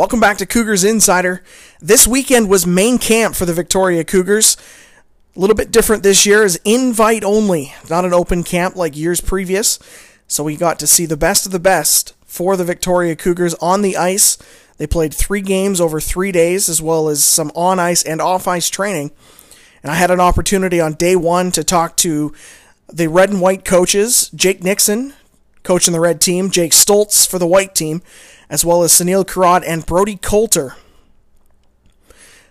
Welcome back to Cougars Insider. This weekend was main camp for the Victoria Cougars. A little bit different this year is invite only, not an open camp like years previous. So we got to see the best of the best for the Victoria Cougars on the ice. They played three games over three days, as well as some on ice and off ice training. And I had an opportunity on day one to talk to the red and white coaches, Jake Nixon, coaching the red team, Jake Stoltz for the white team, as well as Sunil Karad and Brody Coulter.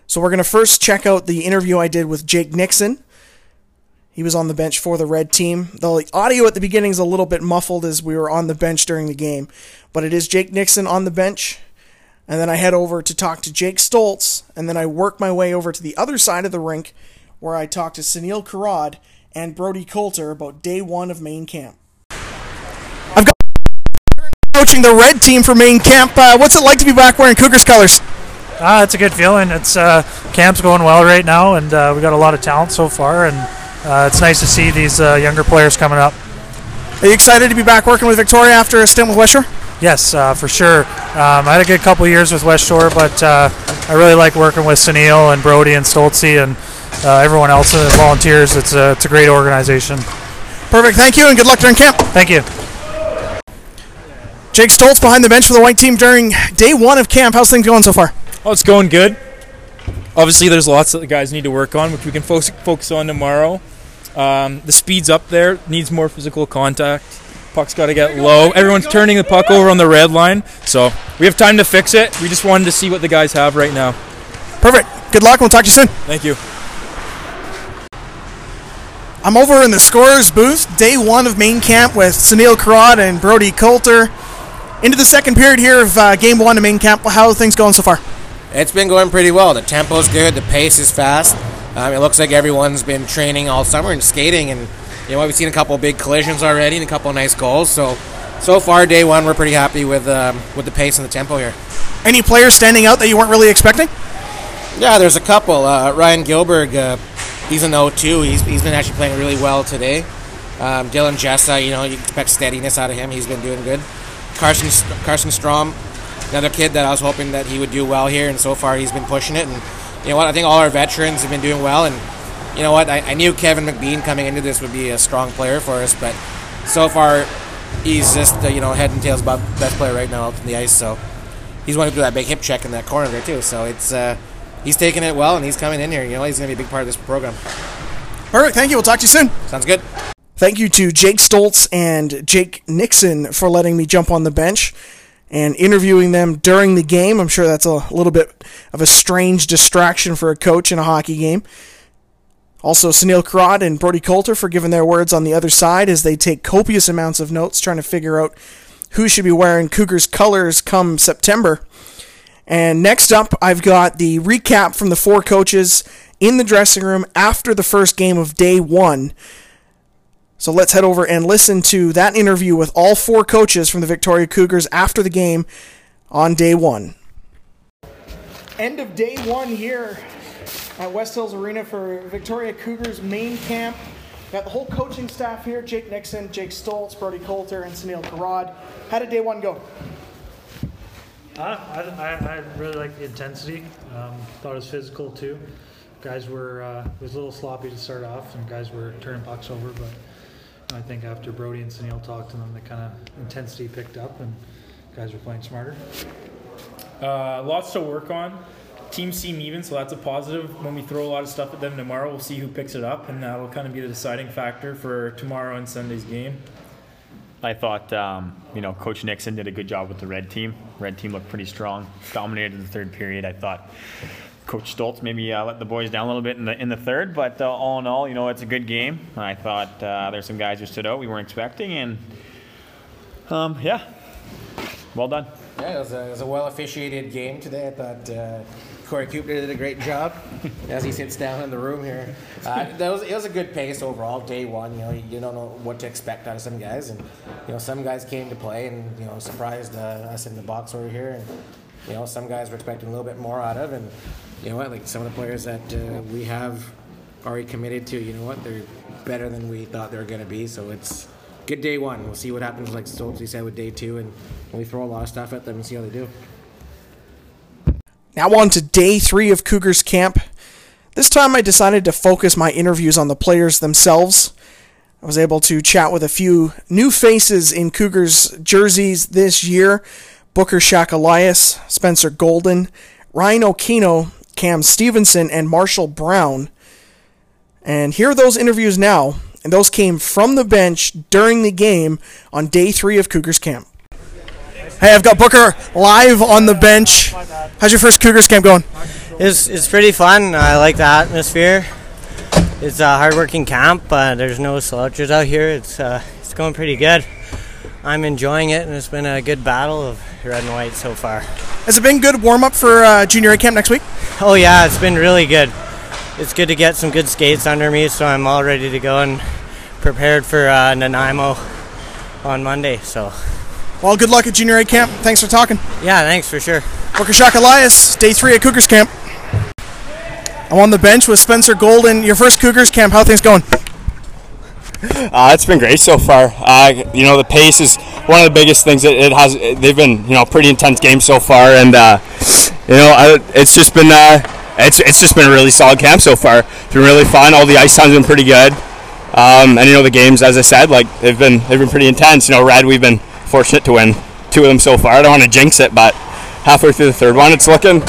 So we're going to first check out the interview I did with Jake Nixon. He was on the bench for the red team. The audio at the beginning is a little bit muffled as we were on the bench during the game, but it is Jake Nixon on the bench. And then I head over to talk to Jake Stoltz, and then I work my way over to the other side of the rink where I talk to Sunil Karad and Brody Coulter about day one of main camp. Coaching the red team for main camp. Uh, what's it like to be back wearing Cougars colors? Uh, it's a good feeling. It's uh, camp's going well right now, and uh, we got a lot of talent so far, and uh, it's nice to see these uh, younger players coming up. Are you excited to be back working with Victoria after a stint with West Shore? Yes, uh, for sure. Um, I had a good couple years with West Shore, but uh, I really like working with Sunil and Brody and Stoltzy and uh, everyone else volunteers. It's a, it's a great organization. Perfect. Thank you, and good luck during camp. Thank you. Jake Stoltz behind the bench for the white team during day one of camp. How's things going so far? Oh, it's going good. Obviously, there's lots that the guys need to work on, which we can focus, focus on tomorrow. Um, the speed's up there, needs more physical contact. Puck's got to get low. Everyone's turning the puck over on the red line, so we have time to fix it. We just wanted to see what the guys have right now. Perfect. Good luck. We'll talk to you soon. Thank you. I'm over in the scorers booth, day one of main camp with Sunil Karad and Brody Coulter. Into the second period here of uh, game one of main camp. How are things going so far? It's been going pretty well. The tempo's good. The pace is fast. Um, it looks like everyone's been training all summer and skating, and you know we've seen a couple big collisions already and a couple nice goals. So, so far day one, we're pretty happy with um, with the pace and the tempo here. Any players standing out that you weren't really expecting? Yeah, there's a couple. Uh, Ryan Gilberg, uh, he's an 0-2. He's, he's been actually playing really well today. Um, Dylan Jessa, you know, you expect steadiness out of him. He's been doing good. Carson Carson Strom, another kid that I was hoping that he would do well here, and so far he's been pushing it. And you know what? I think all our veterans have been doing well. And you know what? I, I knew Kevin McBean coming into this would be a strong player for us, but so far he's just uh, you know head and tails above best player right now out on the ice. So he's wanting to do that big hip check in that corner there too. So it's uh, he's taking it well, and he's coming in here. You know he's going to be a big part of this program. Perfect. Thank you. We'll talk to you soon. Sounds good. Thank you to Jake Stoltz and Jake Nixon for letting me jump on the bench and interviewing them during the game. I'm sure that's a little bit of a strange distraction for a coach in a hockey game. Also, Sunil Karad and Brody Coulter for giving their words on the other side as they take copious amounts of notes trying to figure out who should be wearing Cougars colors come September. And next up, I've got the recap from the four coaches in the dressing room after the first game of day one. So let's head over and listen to that interview with all four coaches from the Victoria Cougars after the game on day one. End of day one here at West Hills Arena for Victoria Cougars main camp. Got the whole coaching staff here Jake Nixon, Jake Stoltz, Brody Coulter, and Sunil Karad. How did day one go? Uh, I, I, I really like the intensity. Um, thought it was physical too. Guys were uh, it was a little sloppy to start off, and guys were turning pucks over. But I think after Brody and Sunil talked to them, the kind of intensity picked up, and guys were playing smarter. Uh, lots to work on. Teams seem even, so that's a positive. When we throw a lot of stuff at them tomorrow, we'll see who picks it up, and that'll kind of be the deciding factor for tomorrow and Sunday's game. I thought, um, you know, Coach Nixon did a good job with the red team. Red team looked pretty strong, dominated the third period. I thought Coach Stoltz maybe uh, let the boys down a little bit in the in the third, but uh, all in all, you know, it's a good game. I thought uh, there's some guys who stood out we weren't expecting, and um, yeah, well done. Yeah, it was a, it was a well officiated game today. I thought uh, Corey Cooper did a great job as he sits down in the room here. Uh, that was it was a good pace overall. Day one, you know, you, you don't know what to expect out of some guys, and you know, some guys came to play and you know surprised uh, us in the box over here, and you know, some guys were expecting a little bit more out of, and you know what, like some of the players that uh, we have already committed to, you know what, they're better than we thought they were going to be. So it's good day one. We'll see what happens, like Stoltz said, with day two, and we throw a lot of stuff at them and see how they do. Now on to day three of Cougars camp. This time I decided to focus my interviews on the players themselves. I was able to chat with a few new faces in Cougars jerseys this year Booker Shaq Elias, Spencer Golden, Ryan Okino, Cam Stevenson, and Marshall Brown. And here are those interviews now, and those came from the bench during the game on day three of Cougars camp. Hey, I've got Booker live on the bench. How's your first Cougars camp going? It's, it's pretty fun. I like the atmosphere. It's a hardworking camp. Uh, there's no slouches out here. It's uh, it's going pretty good. I'm enjoying it, and it's been a good battle of red and white so far. Has it been good warm up for uh, junior A camp next week? Oh yeah, it's been really good. It's good to get some good skates under me, so I'm all ready to go and prepared for uh, Nanaimo on Monday. So Well, good luck at junior A camp. Thanks for talking. yeah, thanks for sure. Booker Shock Elias, day three at Cougars camp. I'm on the bench with Spencer Golden. Your first Cougars camp. How are things going? Uh, it's been great so far. Uh, you know, the pace is one of the biggest things. that it has. They've been, you know, pretty intense games so far, and uh, you know, I, it's just been, uh, it's it's just been a really solid camp so far. It's been really fun. All the ice time's been pretty good, um, and you know, the games, as I said, like they've been they've been pretty intense. You know, Red, we've been fortunate to win two of them so far. I don't want to jinx it, but halfway through the third one, it's looking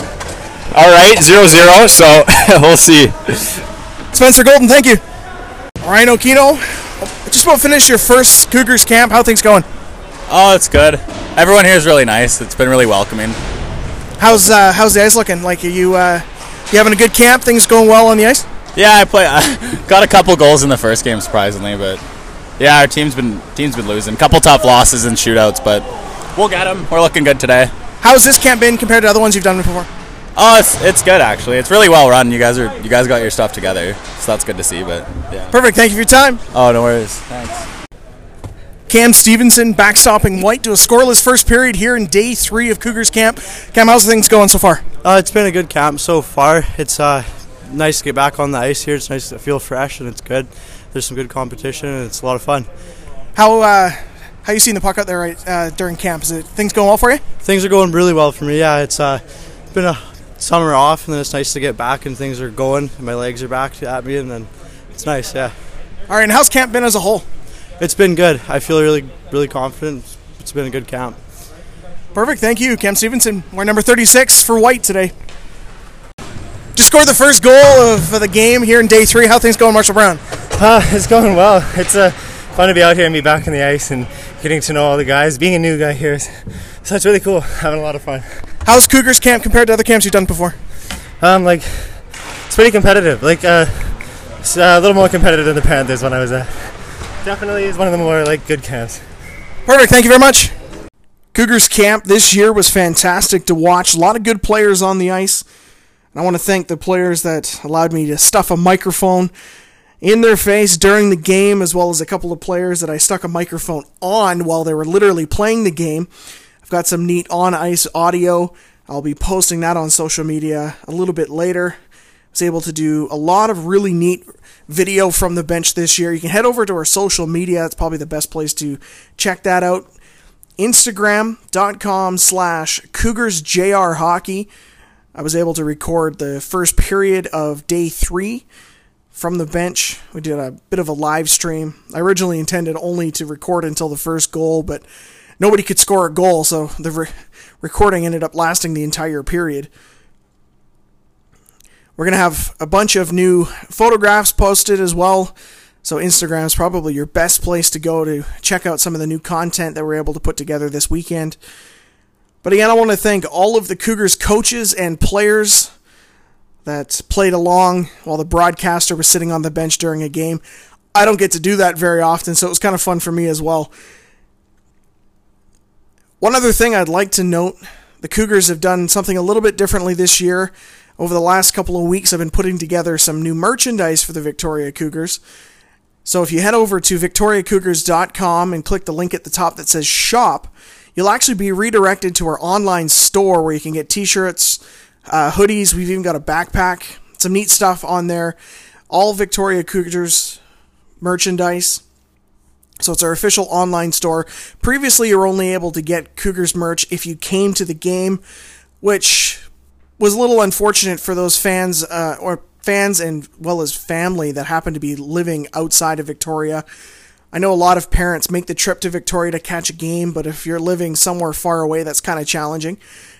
all right, zero zero. So we'll see. Spencer Golden, thank you. Ryan Okino, just about finished your first Cougars camp. How things going? Oh, it's good. Everyone here is really nice. It's been really welcoming. How's uh, how's the ice looking? Like, are you uh, you having a good camp? Things going well on the ice? Yeah, I play. Got a couple goals in the first game, surprisingly, but yeah, our team's been team's been losing. A couple tough losses and shootouts, but we'll get them. We're looking good today. How's this camp been compared to other ones you've done before? Oh, it's, it's good actually. It's really well run. You guys are you guys got your stuff together, so that's good to see. But yeah. Perfect. Thank you for your time. Oh, no worries. Thanks. Cam Stevenson backstopping White to a scoreless first period here in day three of Cougars camp. Cam, how's things going so far? Uh, it's been a good camp so far. It's uh, nice to get back on the ice here. It's nice to feel fresh and it's good. There's some good competition and it's a lot of fun. How uh, how you seen the puck out there right, uh, during camp? Is it things going well for you? Things are going really well for me. Yeah, it's uh, been a summer off and then it's nice to get back and things are going. And my legs are back at me and then it's nice. Yeah, All right, and how's camp been as a whole? It's been good. I feel really really confident. It's been a good camp. Perfect. Thank you, Cam Stevenson. We're number 36 for White today. Just scored the first goal of the game here in day three. How things going, Marshall Brown? Uh, it's going well. It's uh, fun to be out here and be back on the ice and getting to know all the guys. Being a new guy here, is, so it's really cool. Having a lot of fun. How's Cougars camp compared to other camps you've done before? Um, like it's pretty competitive. Like uh, it's uh, a little more competitive than the Panthers when I was there. Definitely is one of the more like good camps. Perfect. Thank you very much. Cougars camp this year was fantastic to watch. A lot of good players on the ice. And I want to thank the players that allowed me to stuff a microphone in their face during the game, as well as a couple of players that I stuck a microphone on while they were literally playing the game. I've got some neat on ice audio. I'll be posting that on social media a little bit later. I was able to do a lot of really neat video from the bench this year. You can head over to our social media. It's probably the best place to check that out. Instagram.com slash CougarsJR Hockey. I was able to record the first period of day three from the bench. We did a bit of a live stream. I originally intended only to record until the first goal, but nobody could score a goal, so the re- recording ended up lasting the entire period. We're going to have a bunch of new photographs posted as well. So Instagram is probably your best place to go to check out some of the new content that we're able to put together this weekend. But again, I want to thank all of the Cougars coaches and players that played along while the broadcaster was sitting on the bench during a game. I don't get to do that very often, so it was kind of fun for me as well. One other thing I'd like to note the Cougars have done something a little bit differently this year. Over the last couple of weeks, I've been putting together some new merchandise for the Victoria Cougars. So if you head over to victoriacougars.com and click the link at the top that says shop, you'll actually be redirected to our online store where you can get t-shirts, uh, hoodies. We've even got a backpack, some neat stuff on there. All Victoria Cougars merchandise. So it's our official online store. Previously, you were only able to get Cougars merch if you came to the game, which was a little unfortunate for those fans uh, or fans and well as family that happen to be living outside of Victoria. I know a lot of parents make the trip to Victoria to catch a game, but if you're living somewhere far away, that's kind of challenging.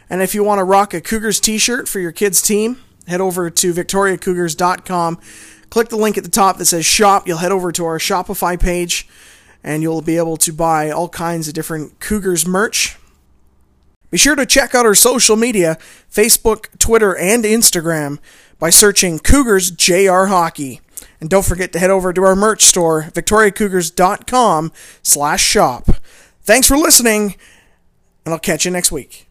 And if you want to rock a Cougars t-shirt for your kids' team, head over to victoriacougars.com. Click the link at the top that says shop. You'll head over to our Shopify page and you'll be able to buy all kinds of different Cougars merch. Be sure to check out our social media Facebook, Twitter, and Instagram by searching Cougars JR Hockey. And don't forget to head over to our merch store, victoriacougars.com slash shop. Thanks for listening, and I'll catch you next week.